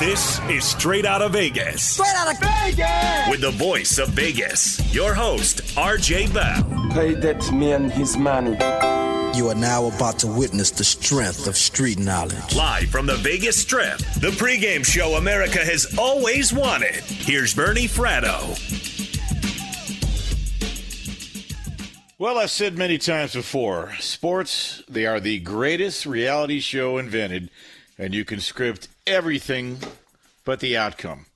This is Straight Out of Vegas. Straight out of Vegas! With the voice of Vegas, your host, RJ Bell. Pay that man his money. You are now about to witness the strength of street knowledge. Live from the Vegas Strip, the pregame show America has always wanted. Here's Bernie Fratto. Well, I've said many times before sports, they are the greatest reality show invented, and you can script everything but the outcome.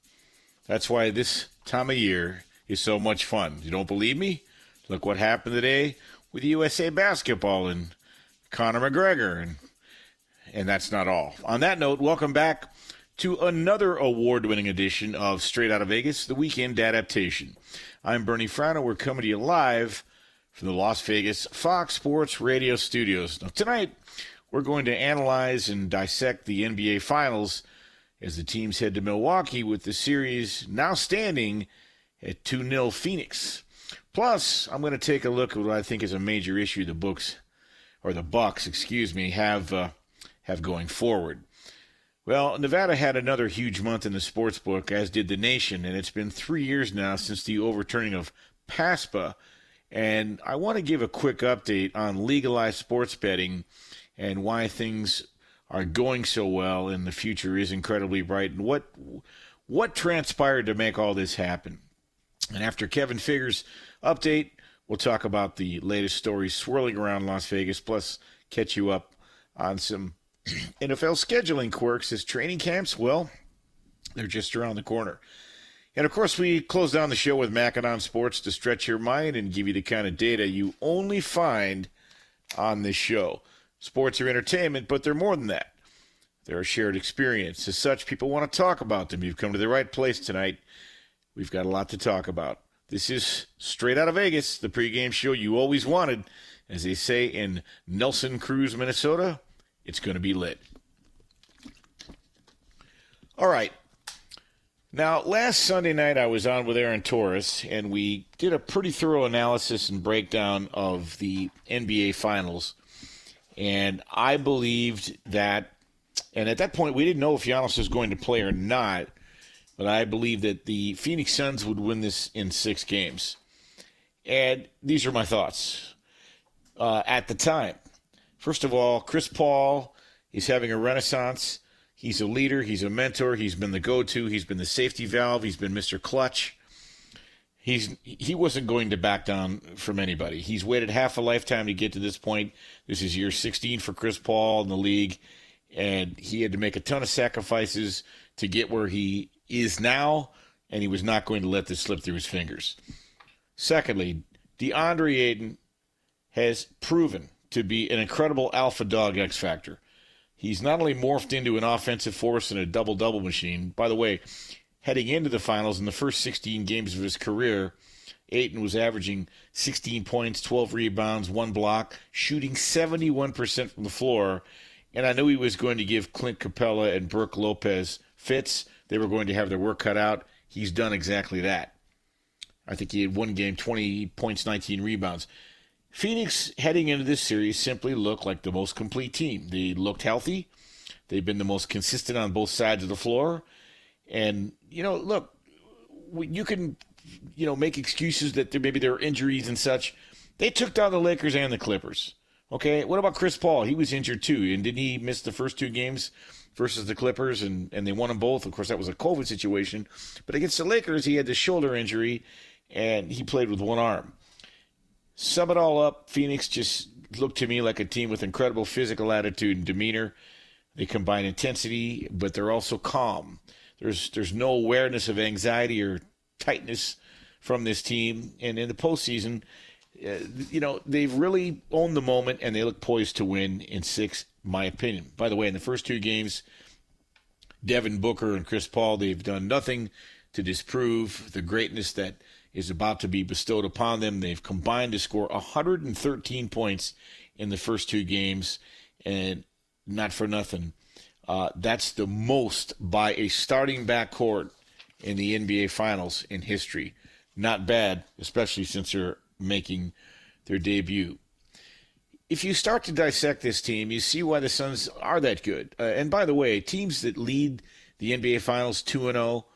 That's why this time of year is so much fun. You don't believe me? Look what happened today with USA basketball and Conor McGregor and and that's not all. On that note, welcome back to another award-winning edition of Straight Out of Vegas, the weekend adaptation. I'm Bernie Fratto. We're coming to you live from the Las Vegas Fox Sports Radio studios. Now, tonight, we're going to analyze and dissect the NBA Finals as the teams head to Milwaukee with the series now standing at 2 0 Phoenix. Plus, I'm going to take a look at what I think is a major issue the books, or the Bucks, excuse me, have uh, have going forward. Well, Nevada had another huge month in the sports book, as did the nation, and it's been three years now since the overturning of PASPA and I want to give a quick update on legalized sports betting and why things are going so well and the future is incredibly bright and what what transpired to make all this happen. And after Kevin Figures update, we'll talk about the latest stories swirling around Las Vegas, plus catch you up on some NFL scheduling quirks as training camps, well, they're just around the corner. And of course, we close down the show with Macken on Sports to stretch your mind and give you the kind of data you only find on this show. Sports are entertainment, but they're more than that. They're a shared experience. As such, people want to talk about them. You've come to the right place tonight. We've got a lot to talk about. This is Straight Out of Vegas, the pregame show you always wanted. As they say in Nelson Cruz, Minnesota, it's going to be lit. All right, now, last Sunday night, I was on with Aaron Torres, and we did a pretty thorough analysis and breakdown of the NBA Finals. And I believed that, and at that point, we didn't know if Giannis was going to play or not, but I believed that the Phoenix Suns would win this in six games. And these are my thoughts uh, at the time. First of all, Chris Paul is having a renaissance. He's a leader. He's a mentor. He's been the go-to. He's been the safety valve. He's been Mr. Clutch. He's he wasn't going to back down from anybody. He's waited half a lifetime to get to this point. This is year 16 for Chris Paul in the league, and he had to make a ton of sacrifices to get where he is now, and he was not going to let this slip through his fingers. Secondly, DeAndre Ayton has proven to be an incredible alpha dog X factor. He's not only morphed into an offensive force and a double double machine, by the way, heading into the finals in the first 16 games of his career, Ayton was averaging 16 points, 12 rebounds, one block, shooting 71% from the floor. And I knew he was going to give Clint Capela and Brook Lopez fits. They were going to have their work cut out. He's done exactly that. I think he had one game, 20 points, 19 rebounds. Phoenix, heading into this series, simply looked like the most complete team. They looked healthy. They've been the most consistent on both sides of the floor. And, you know, look, you can, you know, make excuses that there, maybe there are injuries and such. They took down the Lakers and the Clippers. Okay, what about Chris Paul? He was injured too. And didn't he miss the first two games versus the Clippers? And, and they won them both. Of course, that was a COVID situation. But against the Lakers, he had the shoulder injury and he played with one arm. Sum it all up, Phoenix just looked to me like a team with incredible physical attitude and demeanor. They combine intensity, but they're also calm. There's there's no awareness of anxiety or tightness from this team. And in the postseason, uh, you know they've really owned the moment and they look poised to win in six. My opinion. By the way, in the first two games, Devin Booker and Chris Paul they've done nothing to disprove the greatness that is about to be bestowed upon them. They've combined to score 113 points in the first two games, and not for nothing. Uh, that's the most by a starting backcourt in the NBA Finals in history. Not bad, especially since they're making their debut. If you start to dissect this team, you see why the Suns are that good. Uh, and by the way, teams that lead the NBA Finals 2 and 0.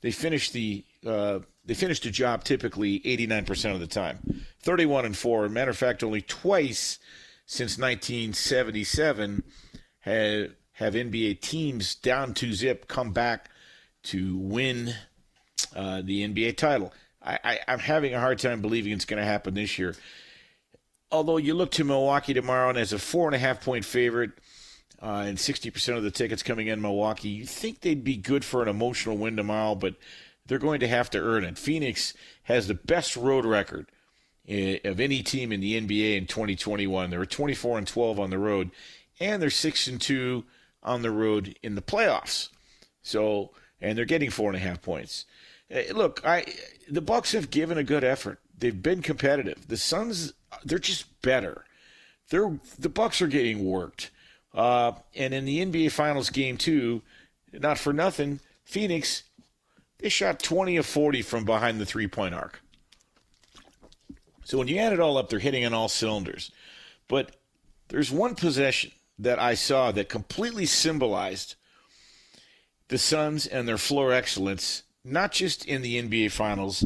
They finish the uh, they finished the job typically 89% of the time. 31 and 4. matter of fact, only twice since 1977 have have NBA teams down to zip come back to win uh, the NBA title. I, I'm having a hard time believing it's going to happen this year. Although you look to Milwaukee tomorrow and as a four and a half point favorite, uh, and 60% of the tickets coming in Milwaukee, you think they'd be good for an emotional win tomorrow, but they're going to have to earn it. Phoenix has the best road record eh, of any team in the NBA in 2021. They were 24 and 12 on the road, and they're 6 and 2 on the road in the playoffs. So, and they're getting four and a half points. Eh, look, I the Bucks have given a good effort. They've been competitive. The Suns, they're just better. They're the Bucks are getting worked. Uh, and in the NBA Finals game two, not for nothing, Phoenix, they shot 20 of 40 from behind the three point arc. So when you add it all up, they're hitting on all cylinders. But there's one possession that I saw that completely symbolized the Suns and their floor excellence, not just in the NBA Finals,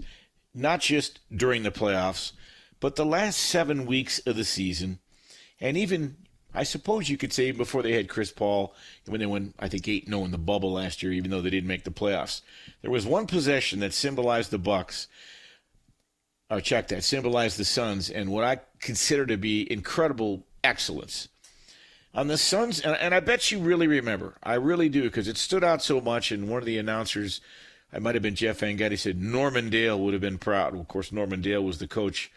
not just during the playoffs, but the last seven weeks of the season, and even I suppose you could say before they had Chris Paul, when they won, I think, 8 0 in the bubble last year, even though they didn't make the playoffs. There was one possession that symbolized the Bucks. Oh, check that. Symbolized the Suns and what I consider to be incredible excellence. On the Suns, and, and I bet you really remember. I really do, because it stood out so much. And one of the announcers, I might have been Jeff Gundy, said Norman Dale would have been proud. Of course, Norman Dale was the coach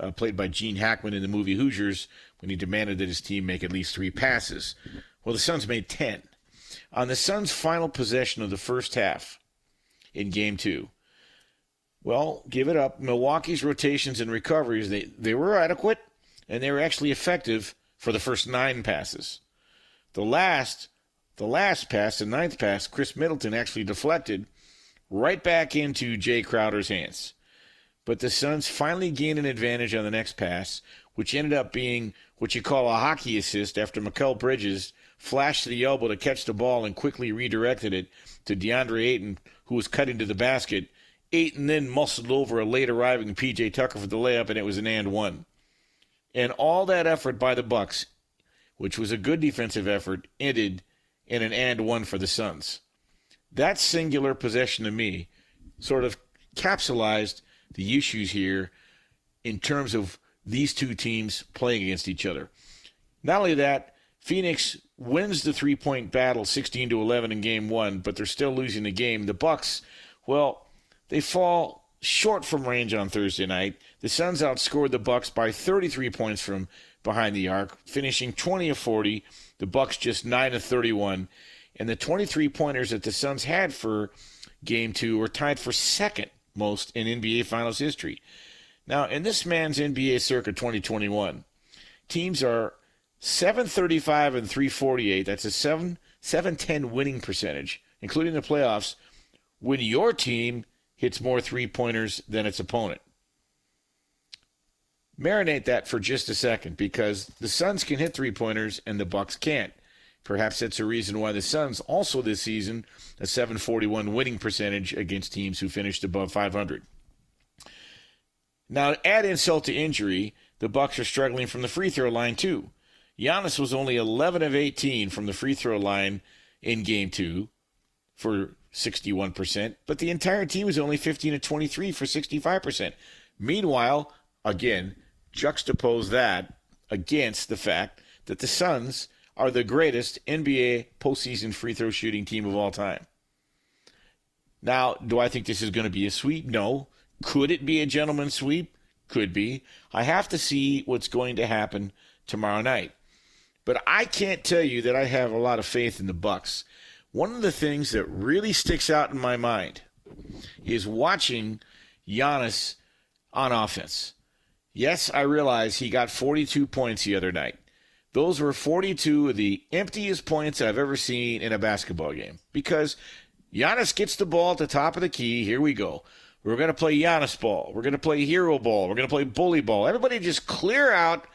uh, played by Gene Hackman in the movie Hoosiers, when he demanded that his team make at least three passes. Well, the Suns made 10. On the Suns' final possession of the first half in game two, well, give it up. Milwaukee's rotations and recoveries, they, they were adequate, and they were actually effective for the first nine passes. The last, the last pass, the ninth pass, Khris Middleton actually deflected right back into Jae Crowder's hands. But the Suns finally gained an advantage on the next pass, which ended up being what you call a hockey assist after Mikal Bridges flashed the elbow to catch the ball and quickly redirected it to DeAndre Ayton, who was cutting to the basket. Ayton then muscled over a late arriving PJ Tucker for the layup, and it was an and one. And all that effort by the Bucks, which was a good defensive effort, ended in an and one for the Suns. That singular possession to me sort of capsulized the issues here in terms of these two teams playing against each other. Not only that, Phoenix wins the three-point battle 16 to 11 in game 1, but they're still losing the game. The Bucks, well, they fall short from range on Thursday night. The Suns outscored the Bucks by 33 points from behind the arc, finishing 20 of 40. The Bucks just 9 of 31, and the 23 pointers that the Suns had for game 2 were tied for second most in NBA Finals history. Now, in this man's NBA circa 2021, teams are 735 and 348. That's a 7 710 winning percentage, including the playoffs, when your team hits more three pointers than its opponent. Marinate that for just a second because the Suns can hit three pointers and the Bucks can't. Perhaps that's a reason why the Suns also this season a 741 winning percentage against teams who finished above 500. Now, add insult to injury, the Bucks are struggling from the free throw line too. Giannis was only 11 of 18 from the free throw line in game 2 for 61%, but the entire team was only 15 to 23 for 65%. Meanwhile, again, juxtapose that against the fact that the Suns are the greatest NBA postseason free throw shooting team of all time. Now, do I think this is going to be a sweep? No. Could it be a gentleman's sweep? Could be. I have to see what's going to happen tomorrow night. But I can't tell you that I have a lot of faith in the Bucks. One of the things that really sticks out in my mind is watching Giannis on offense. Yes, I realize he got 42 points the other night. Those were 42 of the emptiest points I've ever seen in a basketball game because Giannis gets the ball at the top of the key. Here we go. We're going to play Giannis ball. We're going to play hero ball. We're going to play bully ball. Everybody just clear out,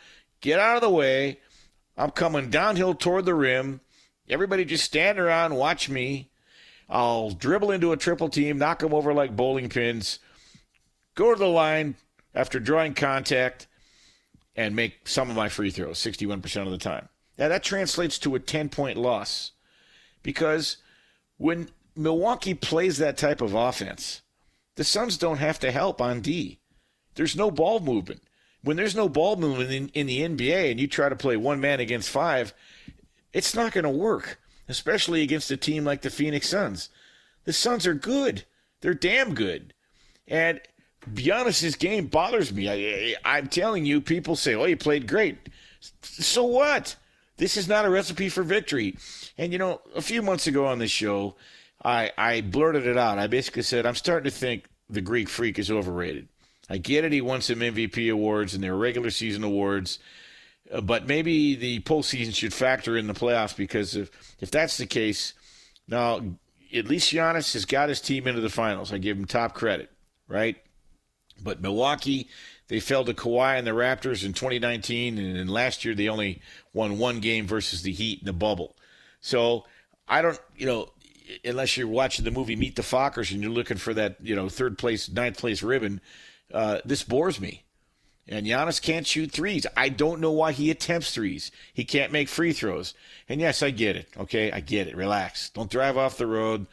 get out of the way. I'm coming downhill toward the rim. Everybody just stand around, watch me. I'll dribble into a triple team, knock them over like bowling pins, go to the line after drawing contact, and make some of my free throws 61% of the time. Now, that translates to a 10 point loss because when Milwaukee plays that type of offense, the Suns don't have to help on D. There's no ball movement. When there's no ball movement in, in the NBA and you try to play one man against five, it's not going to work, especially against a team like the Phoenix Suns. The Suns are good. They're damn good. And Giannis's game bothers me. I, I'm telling you, people say, oh, he played great. So what? This is not a recipe for victory. And, you know, a few months ago on this show, I, I blurted it out. I basically said, I'm starting to think the Greek freak is overrated. I get it, he won some MVP awards and their regular season awards, but maybe the postseason should factor in the playoffs because if, if that's the case, now at least Giannis has got his team into the finals. I give him top credit, right? But Milwaukee, they fell to Kawhi and the Raptors in 2019, and last year they only won one game versus the Heat in the bubble. So I don't, you know, unless you're watching the movie Meet the Fockers and you're looking for that, you know, third place, ninth place ribbon, uh, this bores me. And Giannis can't shoot threes. I don't know why he attempts threes. He can't make free throws. And yes, I get it. Okay, I get it. Relax. Don't drive off the road.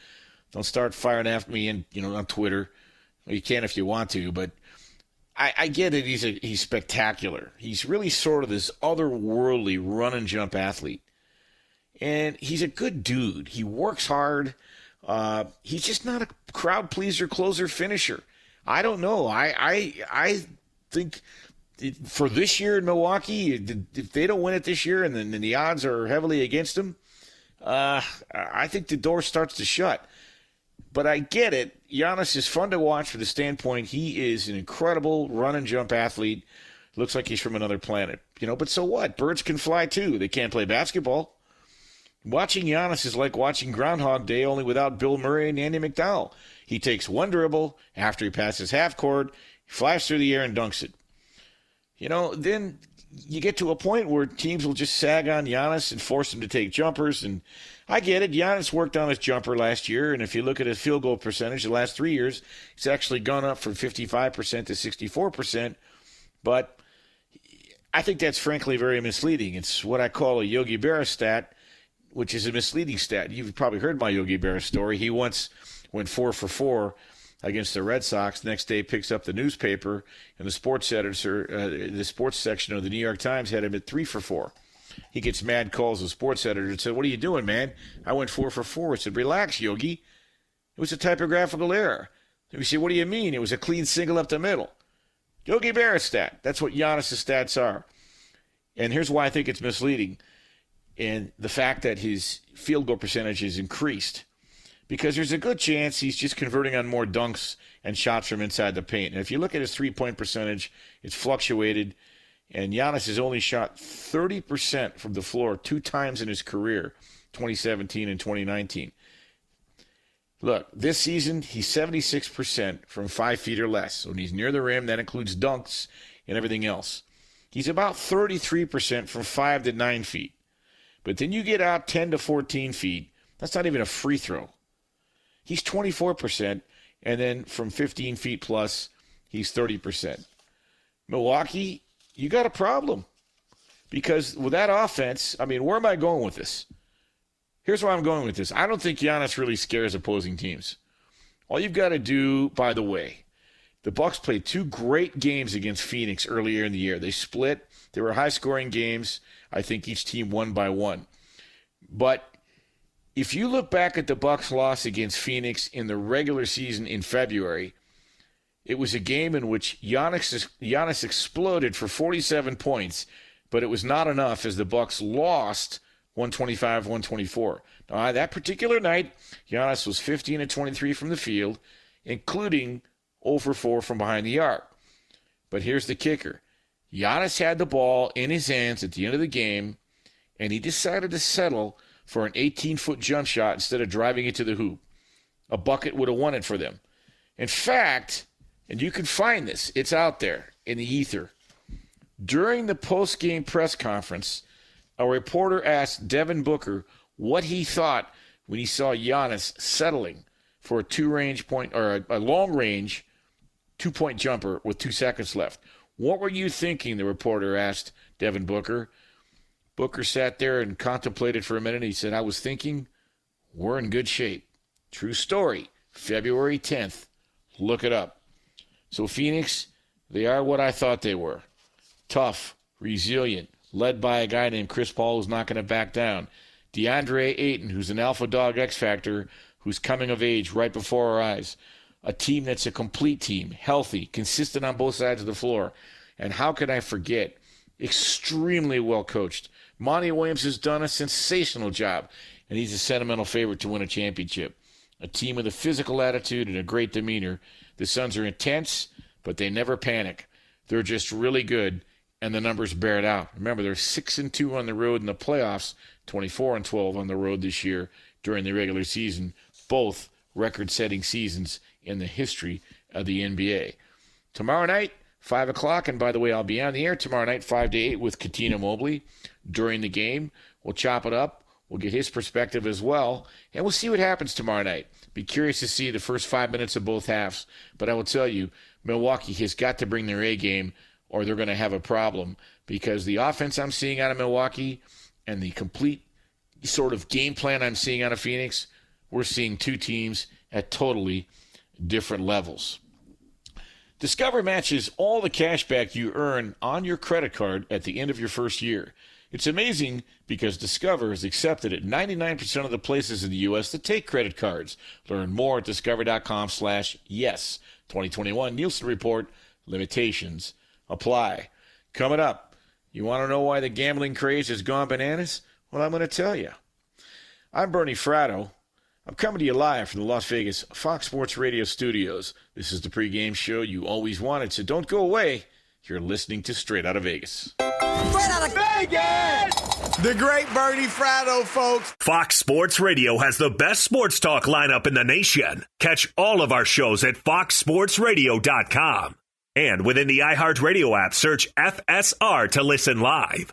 Don't start firing after me and you know on Twitter. Well, you can if you want to, but I, I get it. He's a, he's spectacular. He's really sort of this otherworldly run and jump athlete, and he's a good dude. He works hard. Uh, he's just not a crowd pleaser, closer, finisher. I don't know. I I I think for this year in Milwaukee, if they don't win it this year, and then the odds are heavily against them, uh, I think the door starts to shut. But I get it. Giannis is fun to watch from the standpoint he is an incredible run and jump athlete. Looks like he's from another planet, you know. But so what? Birds can fly too. They can't play basketball. Watching Giannis is like watching Groundhog Day, only without Bill Murray and Andie MacDowell. He takes one dribble after he passes half court, flies through the air and dunks it. You know, then you get to a point where teams will just sag on Giannis and force him to take jumpers. And I get it. Giannis worked on his jumper last year. And if you look at his field goal percentage the last three years, it's actually gone up from 55% to 64%. But I think that's frankly very misleading. It's what I call a Yogi Berra stat, which is a misleading stat. You've probably heard my Yogi Berra story. He once went four for four against the Red Sox. The next day, picks up the newspaper, and the sports editor, uh, the sports section of the New York Times had him at three for four. He gets mad calls the sports editor and said, "What are you doing, man? I went four for four." I said, "Relax, Yogi. It was a typographical error." We said, "What do you mean? It was a clean single up the middle." Yogi Berra stat. That's what Giannis' stats are. And here's why I think it's misleading. And the fact that his field goal percentage is increased because there's a good chance he's just converting on more dunks and shots from inside the paint. And if you look at his three point percentage, it's fluctuated. And Giannis has only shot 30% from the floor two times in his career, 2017 and 2019. Look, this season, he's 76% from five feet or less. So when he's near the rim, that includes dunks and everything else. He's about 33% from five to nine feet. But then you get out 10 to 14 feet, that's not even a free throw. He's 24%, and then from 15 feet plus, he's 30%. Milwaukee, you got a problem. Because with that offense, I mean, where am I going with this? Here's where I'm going with this. I don't think Giannis really scares opposing teams. All you've got to do, by the way, the Bucks played two great games against Phoenix earlier in the year. They split. They were high-scoring games. I think each team won by one. But if you look back at the Bucks loss against Phoenix in the regular season in February, it was a game in which Giannis, Giannis exploded for 47 points, but it was not enough as the Bucks lost 125-124. Now, that particular night, Giannis was 15 and 23 from the field, including over 4 from behind the arc. But here's the kicker. Giannis had the ball in his hands at the end of the game, and he decided to settle – for an 18 foot jump shot instead of driving it to the hoop. A bucket would have won it for them. In fact, and you can find this, it's out there in the ether. During the post game press conference, a reporter asked Devin Booker what he thought when he saw Giannis settling for a two range point or a, a long range two point jumper with two seconds left. What were you thinking? The reporter asked Devin Booker. Booker sat there and contemplated for a minute. He said, I was thinking, we're in good shape. True story. February 10th. Look it up. So, Phoenix, they are what I thought they were tough, resilient, led by a guy named Chris Paul who's not going to back down. DeAndre Ayton, who's an alpha dog X Factor, who's coming of age right before our eyes. A team that's a complete team, healthy, consistent on both sides of the floor. And how could I forget? Extremely well coached. Monty Williams has done a sensational job, and he's a sentimental favorite to win a championship. A team with a physical attitude and a great demeanor. The Suns are intense, but they never panic. They're just really good, and the numbers bear it out. Remember, they're six and two on the road in the playoffs, 24 and 12 on the road this year during the regular season. Both record-setting seasons in the history of the NBA. Tomorrow night, 5 o'clock, and by the way, I'll be on the air tomorrow night, 5 to 8, with Cuttino Mobley during the game. We'll chop it up. We'll get his perspective as well, and we'll see what happens tomorrow night. Be curious to see the first five minutes of both halves. But I will tell you, Milwaukee has got to bring their A game, or they're going to have a problem because the offense I'm seeing out of Milwaukee and the complete sort of game plan I'm seeing out of Phoenix, we're seeing two teams at totally different levels. Discover matches all the cash back you earn on your credit card at the end of your first year. It's amazing because Discover is accepted at 99% of the places in the U.S. that take credit cards. Learn more at discover.com slash yes. 2021 Nielsen Report. Limitations apply. Coming up, you want to know why the gambling craze has gone bananas? Well, I'm going to tell you. I'm Bernie Fratto. I'm coming to you live from the Las Vegas Fox Sports Radio studios. This is the pregame show you always wanted, so don't go away. You're listening to Straight Out of Vegas. Straight out of Vegas! The great Bernie Fratto, folks. Fox Sports Radio has the best sports talk lineup in the nation. Catch all of our shows at foxsportsradio.com. And within the iHeartRadio app, search FSR to listen live.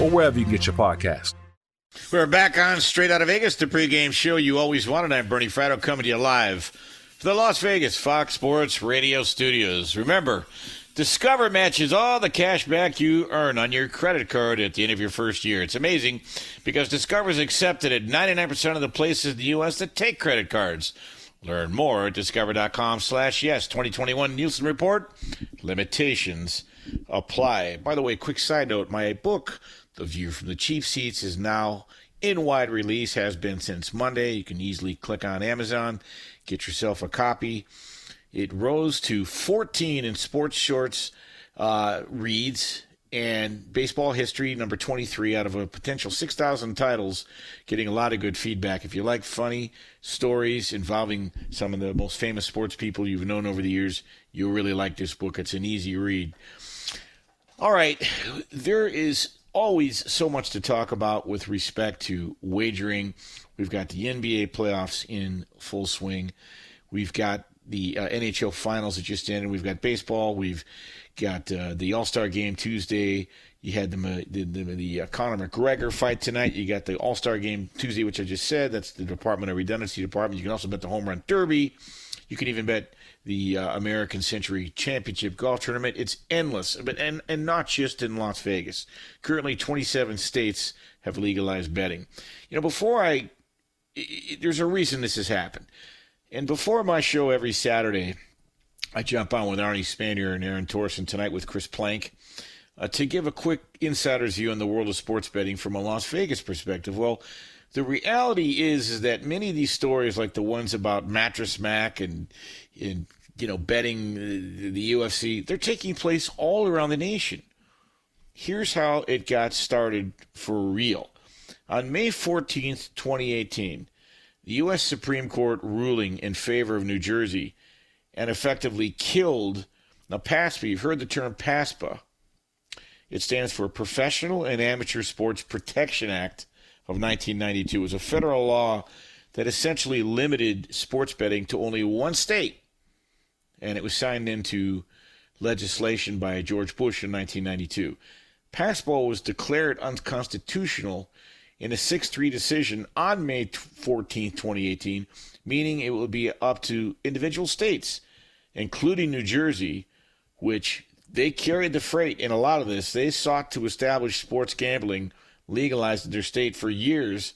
or wherever you get your podcast. We're back on Straight Out of Vegas, the pregame show you always wanted. I'm Bernie Fratto coming to you live from the Las Vegas Fox Sports Radio studios. Remember, Discover matches all the cash back you earn on your credit card at the end of your first year. It's amazing because Discover is accepted at 99% of the places in the U.S. that take credit cards. Learn more at discover.com slash yes. 2021 Nielsen Report. Limitations apply. By the way, quick side note, my book, The View from the Cheap Seats, is now in wide release, has been since Monday. You can easily click on Amazon, get yourself a copy. It rose to 14 in sports shorts uh, reads and baseball history, number 23 out of a potential 6,000 titles, getting a lot of good feedback. If you like funny stories involving some of the most famous sports people you've known over the years, you'll really like this book. It's an easy read. All right, there is always so much to talk about with respect to wagering. We've got the NBA playoffs in full swing. We've got the uh, NHL finals that just ended. We've got baseball. We've got uh, the All Star game Tuesday. You had the the, the, the uh, Conor McGregor fight tonight. You got the All Star game Tuesday, which I just said. That's the Department of Redundancy Department. You can also bet the Home Run Derby. You can even bet the uh, American Century Championship Golf Tournament. It's endless, but and and not just in Las Vegas. Currently, 27 states have legalized betting. You know, before I, there's a reason this has happened. And before my show every Saturday, I jump on with Arnie Spanier and Aaron Torson tonight with Chris Plank uh, to give a quick insider's view on the world of sports betting from a Las Vegas perspective. Well, the reality is, is that many of these stories, like the ones about Mattress Mac and, and you know betting the, UFC, they're taking place all around the nation. Here's how it got started for real. On May 14th, 2018, the U.S. Supreme Court ruling in favor of New Jersey and effectively killed. Now, PASPA, you've heard the term PASPA. It stands for Professional and Amateur Sports Protection Act of 1992. It was a federal law that essentially limited sports betting to only one state. And it was signed into legislation by George Bush in 1992. PASPA was declared unconstitutional in a 6 3 decision on May 14, 2018, meaning it will be up to individual states, including New Jersey, which they carried the freight in a lot of this. They sought to establish sports gambling legalized in their state for years.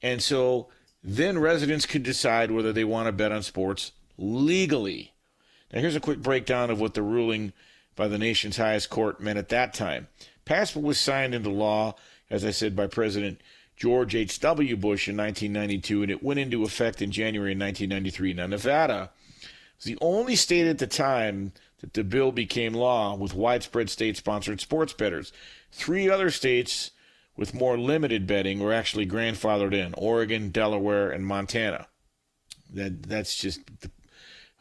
And so then residents could decide whether they want to bet on sports legally. Now, here's a quick breakdown of what the ruling by the nation's highest court meant at that time. PASPA was signed into law, as I said, by President George H.W. Bush in 1992, and it went into effect in January 1993. Now, Nevada was the only state at the time that the bill became law with widespread state sponsored sports bettors. Three other states with more limited betting were actually grandfathered in Oregon, Delaware, and Montana. That, that's just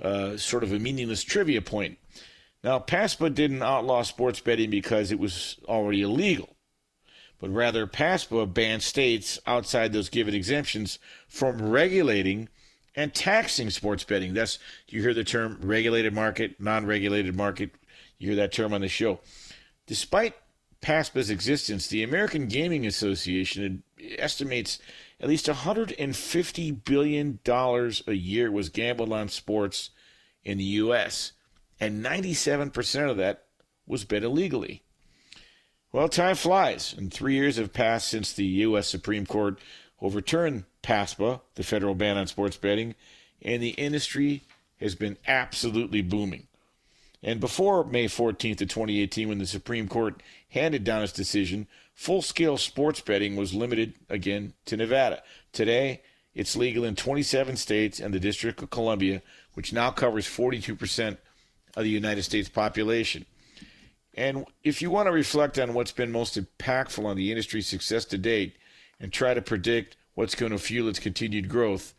uh, sort of a meaningless trivia point. Now, PASPA didn't outlaw sports betting because it was already illegal, but rather PASPA banned states outside those given exemptions from regulating and taxing sports betting. That's you hear the term regulated market, non-regulated market. You hear that term on the show. Despite PASPA's existence, the American Gaming Association estimates at least 150 billion dollars a year was gambled on sports in the U.S., and 97% of that was bet illegally. Well, time flies, and three years have passed since the U.S. Supreme Court overturned PASPA, the federal ban on sports betting, and the industry has been absolutely booming. And before May 14th of 2018, when the Supreme Court handed down its decision, full scale sports betting was limited again to Nevada. Today, it's legal in 27 states and the District of Columbia, which now covers 42% of the United States population. And if you want to reflect on what's been most impactful on the industry's success to date and try to predict what's going to fuel its continued growth,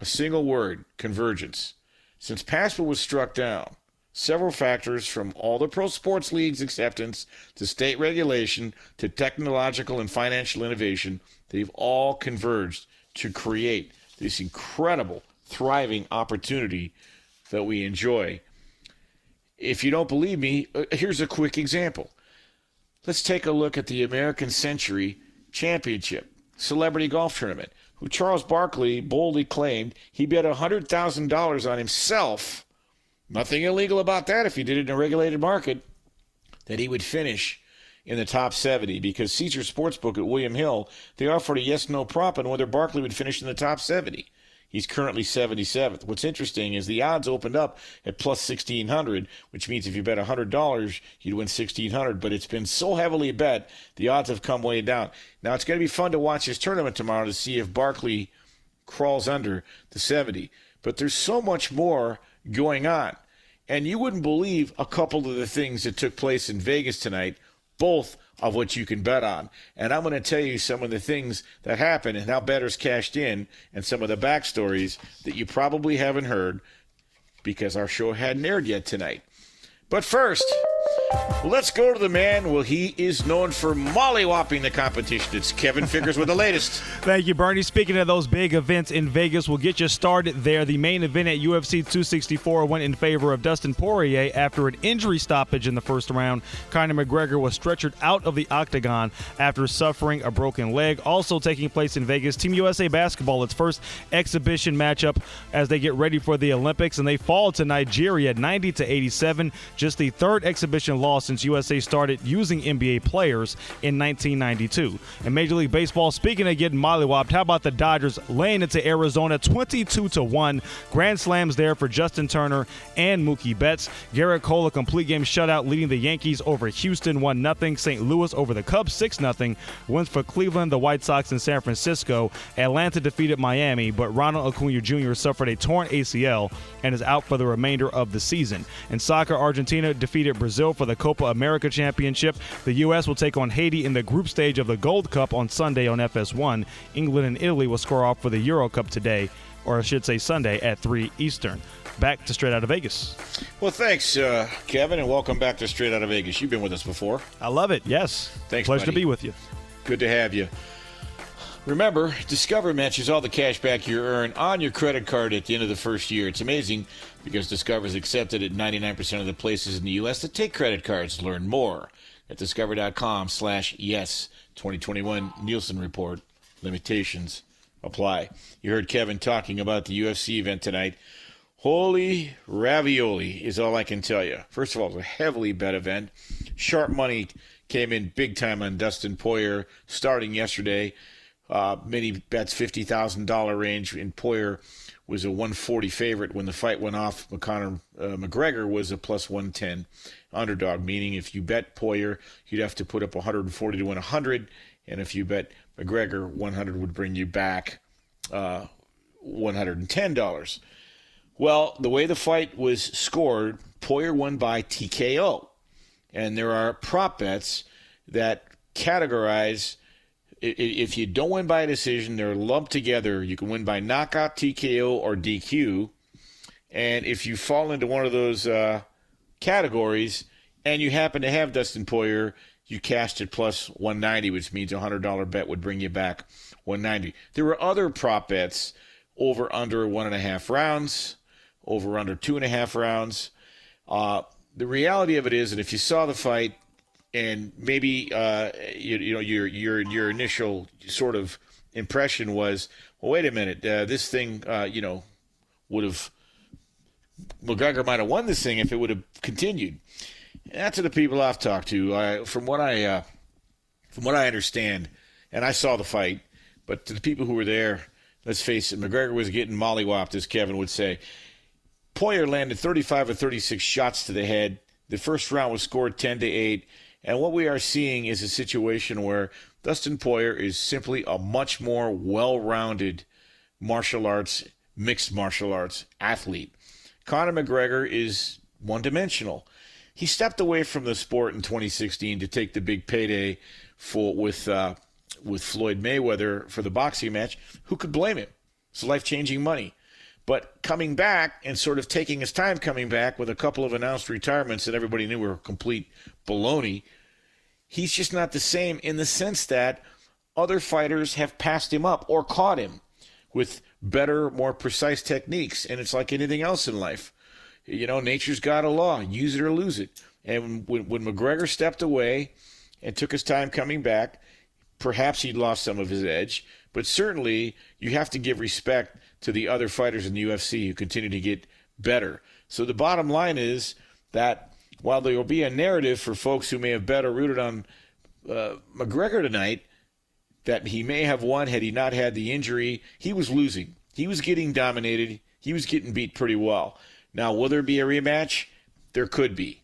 a single word convergence. Since PASPA was struck down, several factors from all the pro sports leagues acceptance to state regulation to technological and financial innovation, they've all converged to create this incredible, thriving opportunity that we enjoy. If you don't believe me, uh, here's a quick example. Let's take a look at the American Century Championship Celebrity Golf Tournament, who Charles Barkley boldly claimed he bet $100,000 on himself Nothing illegal about that if you did it in a regulated market, that he would finish in the top 70 because Caesar Sportsbook at William Hill, they offered a yes no prop on whether Barkley would finish in the top 70. He's currently 77th. What's interesting is the odds opened up at plus 1600, which means if you bet $100, you'd win 1600, but it's been so heavily bet, the odds have come way down. Now it's going to be fun to watch this tournament tomorrow to see if Barkley crawls under the 70. But there's so much more going on. And you wouldn't believe a couple of the things that took place in Vegas tonight, both of which you can bet on. And I'm going to tell you some of the things that happened and how bettors cashed in and some of the backstories that you probably haven't heard because our show hadn't aired yet tonight. But first, Let's go to the man. Well, he is known for mollywopping the competition. It's Kevin Figures with the latest. Thank you, Bernie. Speaking of those big events in Vegas, we'll get you started there. The main event at UFC 264 went in favor of Dustin Poirier after an injury stoppage in the first round. Conor McGregor was stretchered out of the octagon after suffering a broken leg. Also taking place in Vegas, Team USA basketball, its first exhibition matchup as they get ready for the Olympics, and they fall to Nigeria 90 to 87. Just the third exhibition loss since USA started using NBA players in 1992. In Major League Baseball, speaking of getting mollywopped, how about the Dodgers laying into Arizona 22 to 1? Grand slams there for Justin Turner and Mookie Betts. Gerrit Cole, a complete game shutout, leading the Yankees over Houston 1 0. St. Louis over the Cubs 6 0. Wins for Cleveland, the White Sox, and San Francisco. Atlanta defeated Miami, but Ronald Acuna Jr. suffered a torn ACL and is out for the remainder of the season. In soccer, Argentina defeated Brazil for the the Copa America Championship. The U.S. will take on Haiti in the group stage of the Gold Cup on Sunday on FS1. England and Italy will score off for the Euro Cup today, or I should say Sunday at 3 Eastern. Back to Straight Out of Vegas. Well, thanks, uh, Kevin, and welcome back to Straight Out of Vegas. You've been with us before. I love it. Yes. Thanks, Pleasure buddy. to be with you. Good to have you. Remember, Discover matches all the cash back you earn on your credit card at the end of the first year. It's amazing because Discover is accepted at 99% of the places in the U.S. that take credit cards. Learn more at discover.com slash yes 2021 Nielsen Report. Limitations apply. You heard Kevin talking about the UFC event tonight. Holy ravioli is all I can tell you. First of all, it's a heavily bet event. Sharp money came in big time on Dustin Poirier starting yesterday. Uh, many bets fifty thousand dollar range, and Poirier was a one forty favorite when the fight went off. McConnor uh, McGregor was a plus one ten underdog, meaning if you bet Poirier, you'd have to put up one hundred and forty to win hundred, and if you bet McGregor, one hundred would bring you back uh, one hundred and ten dollars. Well, the way the fight was scored, Poirier won by TKO. And there are prop bets that categorize if you don't win by a decision, they're lumped together. You can win by knockout, TKO, or DQ. And if you fall into one of those uh, categories and you happen to have Dustin Poirier, you cashed at plus 190, which means a $100 bet would bring you back 190. There were other prop bets over under one and a half rounds, over under two and a half rounds. Uh, the reality of it is that if you saw the fight and maybe uh, you, you know your your your initial sort of impression was, well, wait a minute, uh, this thing, uh, you know, would have McGregor might have won this thing if it would have continued. That's to the people I've talked to. I, from what I uh, from what I understand, and I saw the fight, but to the people who were there, let's face it, McGregor was getting mollywopped, as Kevin would say. Poirier landed 35 or 36 shots to the head. The first round was scored 10 to 8. And what we are seeing is a situation where Dustin Poirier is simply a much more well rounded martial arts, mixed martial arts athlete. Conor McGregor is one dimensional. He stepped away from the sport in 2016 to take the big payday for with uh, with Floyd Mayweather for the boxing match. Who could blame him? It's life changing money. But coming back and sort of taking his time coming back with a couple of announced retirements that everybody knew were complete baloney, he's just not the same in the sense that other fighters have passed him up or caught him with better, more precise techniques. And it's like anything else in life. You know, nature's got a law use it or lose it. And when, when McGregor stepped away and took his time coming back, perhaps he lost some of his edge. But certainly, you have to give respect to the other fighters in the UFC who continue to get better. So the bottom line is that while there will be a narrative for folks who may have bet or rooted on uh, McGregor tonight, that he may have won had he not had the injury, he was losing. He was getting dominated. He was getting beat pretty well. Now, will there be a rematch? There could be.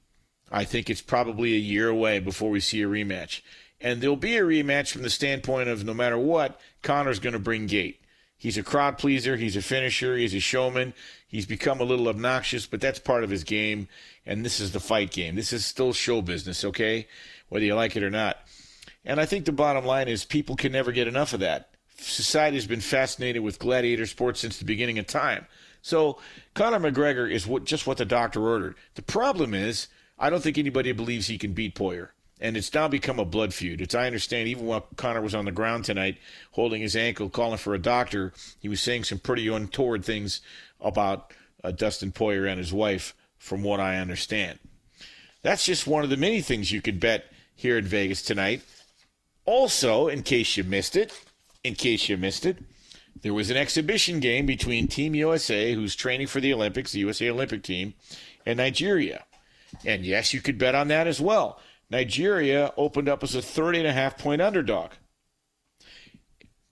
I think it's probably a year away before we see a rematch. And there'll be a rematch from the standpoint of no matter what, Conor's going to bring gate. He's a crowd pleaser. He's a finisher. He's a showman. He's become a little obnoxious, but that's part of his game. And this is the fight game. This is still show business, okay? Whether you like it or not. And I think the bottom line is people can never get enough of that. Society has been fascinated with gladiator sports since the beginning of time. So Conor McGregor is what, just what the doctor ordered. The problem is, I don't think anybody believes he can beat Poirier. And it's now become a blood feud. It's I understand even while Conor was on the ground tonight, holding his ankle, calling for a doctor, he was saying some pretty untoward things about uh, Dustin Poirier and his wife, from what I understand. That's just one of the many things you could bet here in Vegas tonight. Also, in case you missed it, in case you missed it, there was an exhibition game between Team USA, who's training for the Olympics, the USA Olympic team, and Nigeria. And yes, you could bet on that as well. Nigeria opened up as a 30 and a half point underdog.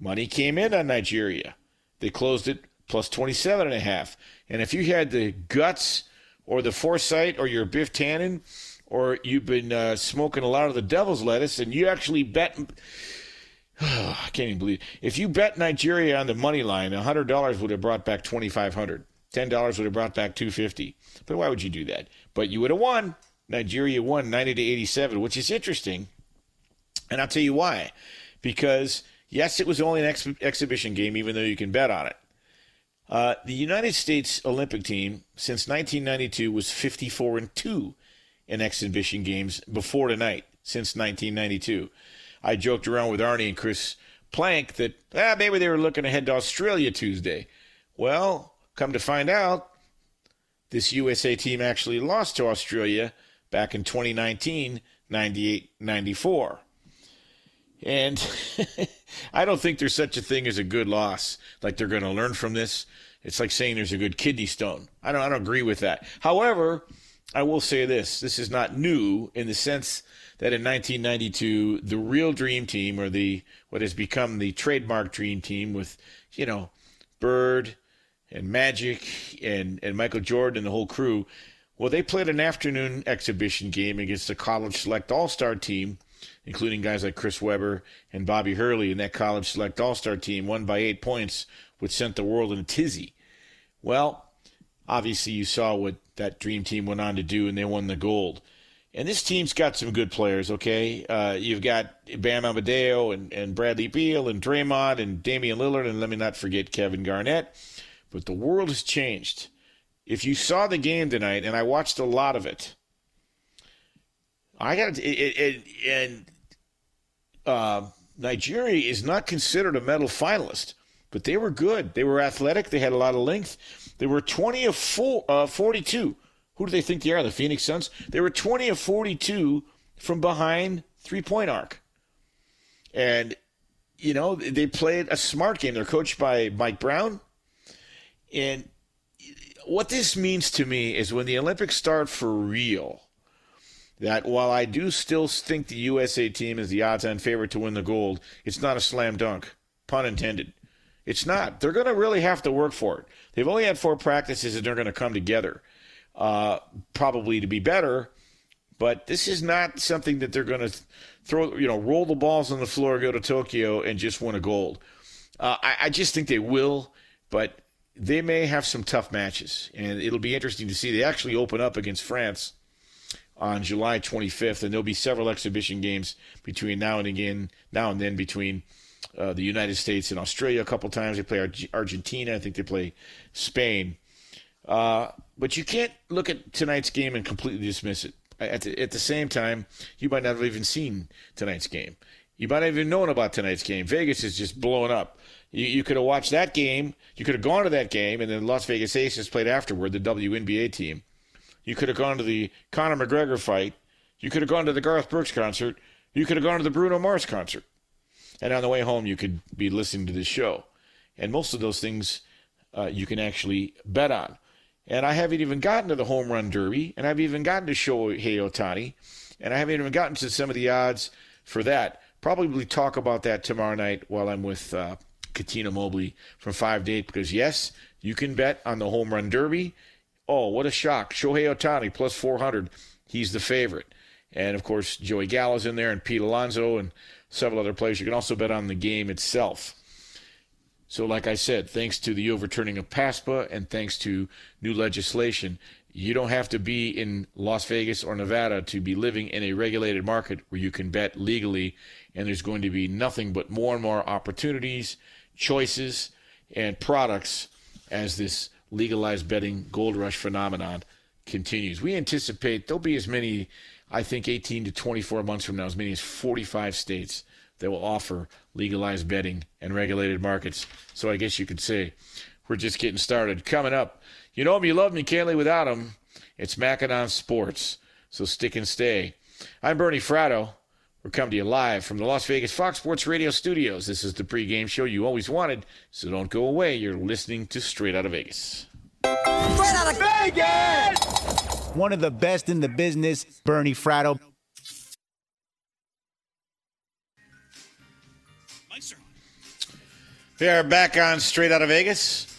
Money came in on Nigeria. They closed it plus 27 and a half. And if you had the guts or the foresight or you're Biff Tannen or you've been uh, smoking a lot of the devil's lettuce and you actually bet I can't even believe it. if you bet Nigeria on the money line, hundred dollars would have brought back twenty five hundred. Ten dollars would have brought back two fifty. But why would you do that? But you would have won. Nigeria won 90 to 87, which is interesting. And I'll tell you why. Because, yes, it was only an ex- exhibition game, even though you can bet on it. Uh, the United States Olympic team since 1992 was 54 and 2 in exhibition games before tonight, since 1992. I joked around with Arnie and Chris Plank that ah, maybe they were looking ahead to Australia Tuesday. Well, come to find out, this USA team actually lost to Australia back in 2019, 98 94. And I don't think there's such a thing as a good loss. Like they're going to learn from this. It's like saying there's a good kidney stone. I don't, I don't agree with that. However, I will say this this is not new in the sense that in 1992, the real dream team, or the what has become the trademark dream team with, you know, Bird and Magic and, and Michael Jordan and the whole crew, well, they played an afternoon exhibition game against the college select all star team including guys like Chris Webber and Bobby Hurley and that college select all star team, won by eight points, which sent the world in a tizzy. Well, obviously, you saw what that dream team went on to do, and they won the gold. And this team's got some good players, okay? Uh, you've got Bam Adebayo and, and Bradley Beal and Draymond and Damian Lillard, and let me not forget Kevin Garnett. But the world has changed. If you saw the game tonight, and I watched a lot of it, I got to, and uh, Nigeria is not considered a medal finalist, but they were good. They were athletic. They had a lot of length. They were 20 of four, uh, 42. Who do they think they are? The Phoenix Suns? They were 20 of 42 from behind three point arc. And, you know, they played a smart game. They're coached by Mike Brown. And what this means to me is when the Olympics start for real, that while I do still think the USA team is the odds on favorite to win the gold, it's not a slam dunk. Pun intended. It's not. They're going to really have to work for it. They've only had four practices and they're going to come together, uh, probably to be better. But this is not something that they're going to throw, you know, roll the balls on the floor, go to Tokyo, and just win a gold. Uh, I, I just think they will, but they may have some tough matches, and it'll be interesting to see. They actually open up against France on July 25th, and there'll be several exhibition games between now and again, now and then between uh, the United States and Australia a couple times. They play Argentina. I think they play Spain. Uh, but you can't look at tonight's game and completely dismiss it. At the, at the same time, you might not have even seen tonight's game. You might not have even known about tonight's game. Vegas is just blowing up. You, you could have watched that game. You could have gone to that game, and then the Las Vegas Aces played afterward, the WNBA team you could have gone to the Conor McGregor fight. You could have gone to the Garth Brooks concert. You could have gone to the Bruno Mars concert. And on the way home, you could be listening to this show. And most of those things uh, you can actually bet on. And I haven't even gotten to the home run derby, and I've even gotten to Shohei Ohtani, and I haven't even gotten to some of the odds for that. Probably talk about that tomorrow night while I'm with uh, Katina Mobley from 5 to 8, because yes, you can bet on the home run derby Oh, what a shock. Shohei Ohtani plus 400. He's the favorite. And of course, Joey Gallo's in there and Pete Alonso and several other players. You can also bet on the game itself. So, like I said, thanks to the overturning of PASPA and thanks to new legislation, you don't have to be in Las Vegas or Nevada to be living in a regulated market where you can bet legally. And there's going to be nothing but more and more opportunities, choices, and products as this legalized betting gold rush phenomenon continues. We anticipate there'll be as many, I think, 18 to 24 months from now, as many as 45 states that will offer legalized betting and regulated markets. So I guess you could say we're just getting started. Coming up, you know me, you love me, can't live without him. It's Macken on Sports. So stick and stay. I'm Bernie Fratto. We're coming to you live from the Las Vegas Fox Sports Radio studios. This is the pregame show you always wanted, so don't go away. You're listening to Straight Out of Vegas. Straight Out of Vegas! One of the best in the business, Bernie Fratto. We are back on Straight Out of Vegas,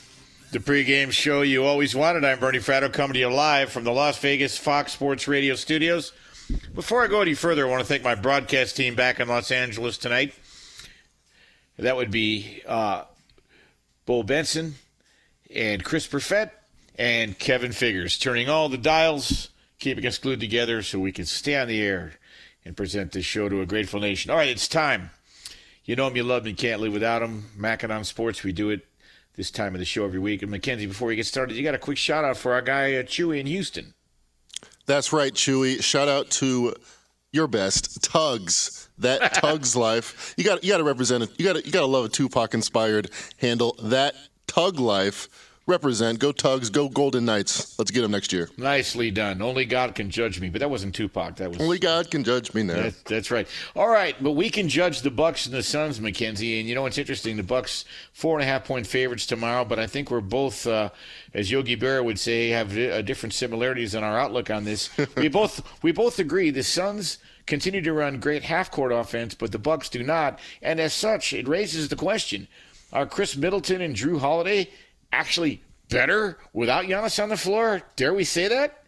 the pregame show you always wanted. I'm Bernie Fratto coming to you live from the Las Vegas Fox Sports Radio studios. Before I go any further, I want to thank my broadcast team back in Los Angeles tonight. That would be uh, Benson and Chris Perfett and Kevin Figures, turning all the dials keeping us glued together so we can stay on the air and present this show to a grateful nation. All right, it's time. You know him, you love him, you can't live without him. Macken on Sports, we do it this time of the show every week. And Mackenzie, before we get started, you got a quick shout out for our guy uh, Chewy in Houston. That's right, Chewy. Shout out to your best Tugs. That Tugs life. You got you got to represent it. You got you got to love a Tupac inspired handle. That Tug life represent. Go Tugs. Go Golden Knights. Let's get them next year. Nicely done. Only God can judge me, but that wasn't Tupac. That was only God can judge me now. That's, that's right. All right, but we can judge the Bucks and the Suns, Mackenzie. And you know what's interesting? The Bucks four and a half point favorites tomorrow, but I think we're both, uh, as Yogi Berra would say, have uh, different similarities in our outlook on this. we both we both agree the Suns continue to run great half court offense, but the Bucks do not. And as such, it raises the question: Are Khris Middleton and Jrue Holiday actually better without Giannis on the floor? Dare we say that?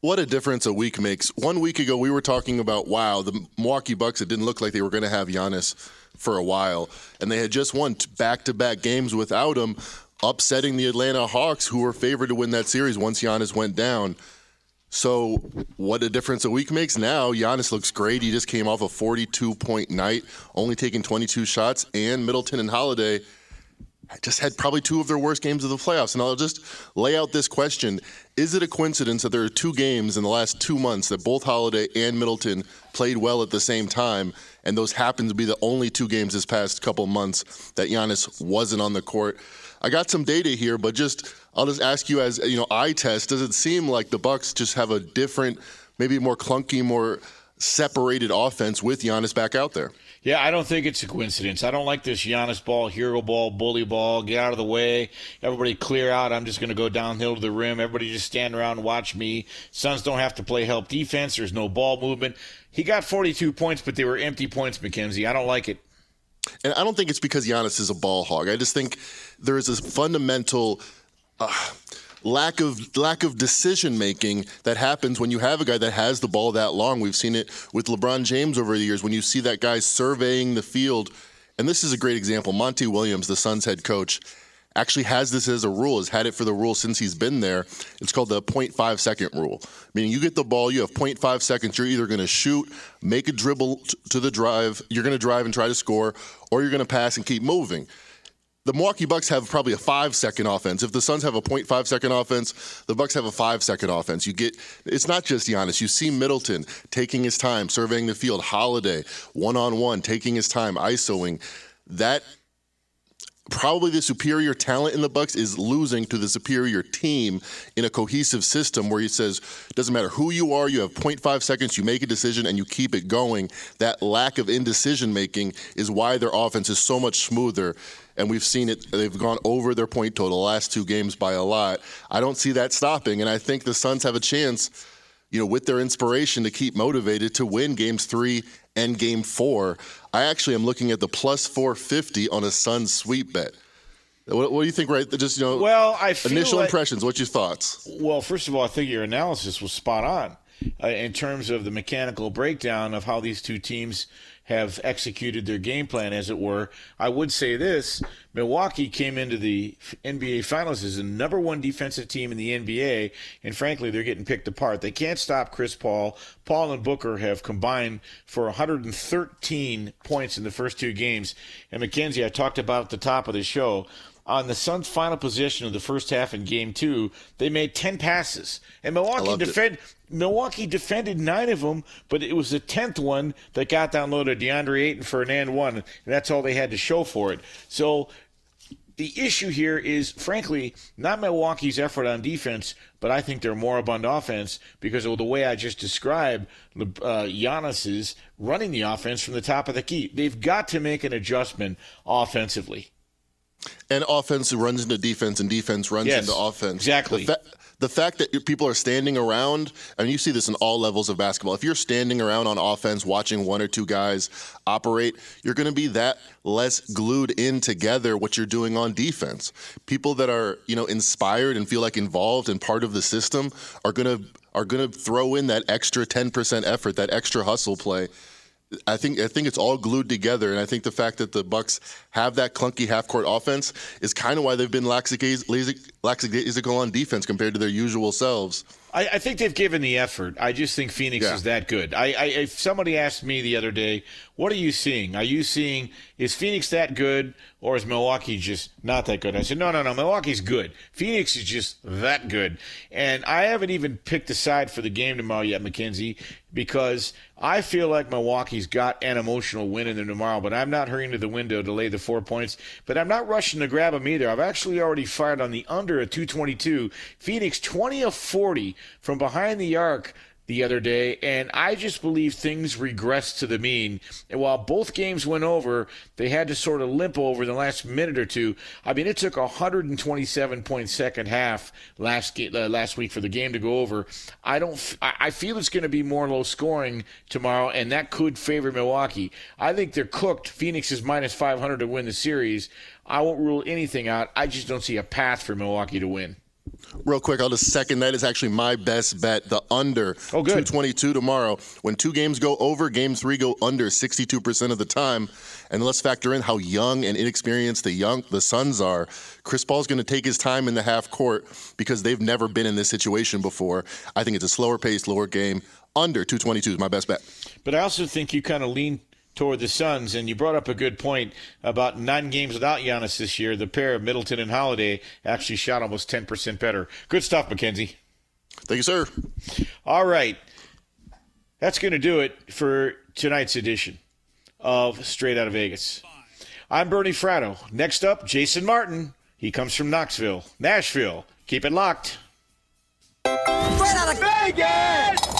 What a difference a week makes. One week ago, we were talking about, wow, the Milwaukee Bucks, it didn't look like they were going to have Giannis for a while. And they had just won back to back games without him, upsetting the Atlanta Hawks, who were favored to win that series once Giannis went down. So, what a difference a week makes now. Giannis looks great. He just came off a 42 point night, only taking 22 shots, and Middleton and Holiday just had probably two of their worst games of the playoffs. And I'll just lay out this question Is it a coincidence that there are two games in the last two months that both Holiday and Middleton played well at the same time? And those happen to be the only two games this past couple months that Giannis wasn't on the court. I got some data here, but just I'll just ask you as you know, eye test, does it seem like the Bucks just have a different, maybe more clunky, more separated offense with Giannis back out there? Yeah, I don't think it's a coincidence. I don't like this Giannis ball, hero ball, bully ball. Get out of the way. Everybody clear out. I'm just going to go downhill to the rim. Everybody just stand around and watch me. Suns don't have to play help defense. There's no ball movement. He got 42 points, but they were empty points, Mackenzie. I don't like it. And I don't think it's because Giannis is a ball hog. I just think there is a fundamental. Uh, lack of lack of decision making that happens when you have a guy that has the ball that long. We've seen it with LeBron James over the years when you see that guy surveying the field. And this is a great example. Monty Williams, the Suns head coach, actually has this as a rule, has had it for the rule since he's been there. It's called the 0.5 second rule. Meaning you get the ball, you have 0.5 seconds, you're either going to shoot, make a dribble t- to the drive, you're going to drive and try to score, or you're going to pass and keep moving the Milwaukee Bucks have probably a five second offense. If the Suns have a 0.5 second offense, the Bucks have a five second offense. You get it's not just Giannis. You see Middleton taking his time, surveying the field. Holiday one on one, taking his time, isoing. That probably the superior talent in the Bucks is losing to the superior team in a cohesive system where he says doesn't matter who you are, you have 0.5 seconds, you make a decision and you keep it going. That lack of indecision making is why their offense is so much smoother and we've seen it. They've gone over their point total the last two games by a lot. I don't see that stopping, and I think the Suns have a chance, you know, with their inspiration to keep motivated to win games three and game four. I actually am looking at the plus 450 on a Suns sweep bet. What, what, do you think, right? Just you know, well, I initial like, impressions. What's your thoughts? Well, first of all, I think your analysis was spot on uh, in terms of the mechanical breakdown of how these two teams have executed their game plan, as it were. I would say this Milwaukee came into the NBA Finals as the number one defensive team in the NBA, and frankly, they're getting picked apart. They can't stop Chris Paul. Paul and Booker have combined for 113 points in the first two games. And Mackenzie, I talked about at the top of the show on the Suns' final possession of the first half in Game Two, they made ten passes, and Milwaukee defend. Milwaukee defended nine of them, but it was the tenth one that got downloaded. DeAndre Ayton for an and one, and that's all they had to show for it. So the issue here is, frankly, not Milwaukee's effort on defense, but I think they're moribund offense because of the way I just described uh, Giannis's running the offense from the top of the key. They've got to make an adjustment offensively. And offense runs into defense, and defense runs yes, into offense. Exactly. The, fa- the, fact that people are standing around, and you see this in all levels of basketball. If you're standing around on offense, watching one or two guys operate, you're going to be that less glued in together what you're doing on defense. People that are, you know, inspired and feel like involved and part of the system are going to are going to throw in that extra 10% effort, that extra hustle play I think I think it's all glued together, and I think the fact that the Bucks have that clunky half court offense is kind of why they've been lackadaisical on defense compared to their usual selves. I, I, think they've given the effort. I just think Phoenix yeah. is that good. I, I, if somebody asked me the other day, "What are you seeing? Are you seeing is Phoenix that good, or is Milwaukee just not that good?" I said, "No, no, no. Milwaukee's good. Phoenix is just that good." And I haven't even picked a side for the game tomorrow yet, Mackenzie, because I feel like Milwaukee's got an emotional win in them tomorrow. But I'm not hurrying to the window to lay the four points. But I'm not rushing to grab them either. I've actually already fired on the under at 222. Phoenix 20 of 40 from behind the arc the other day, and I just believe things regressed to the mean. And while both games went over, they had to sort of limp over the last minute or two. I mean, it took a 127 point second half last uh, last week for the game to go over. I don't. I feel it's going to be more low scoring tomorrow, and that could favor Milwaukee. I think they're cooked. Phoenix is minus 500 to win the series. I won't rule anything out. I just don't see a path for Milwaukee to win. Real quick, I'll just second that is actually my best bet. The under oh, 222 tomorrow. When two games go over, game three go under 62% of the time. And let's factor in how young and inexperienced the young the Suns are. Chris Paul's going to take his time in the half court because they've never been in this situation before. I think it's a slower pace, lower game. Under 222 is my best bet. But I also think you kind of lean toward the Suns. And you brought up a good point about nine games without Giannis this year. The pair of Middleton and Holiday actually shot almost 10% better. Good stuff, Mackenzie. Thank you, sir. All right. That's going to do it for tonight's edition of Straight Out of Vegas. I'm Bernie Fratto. Next up, Jason Martin. He comes from Knoxville, Nashville. Keep it locked. Straight out of Vegas!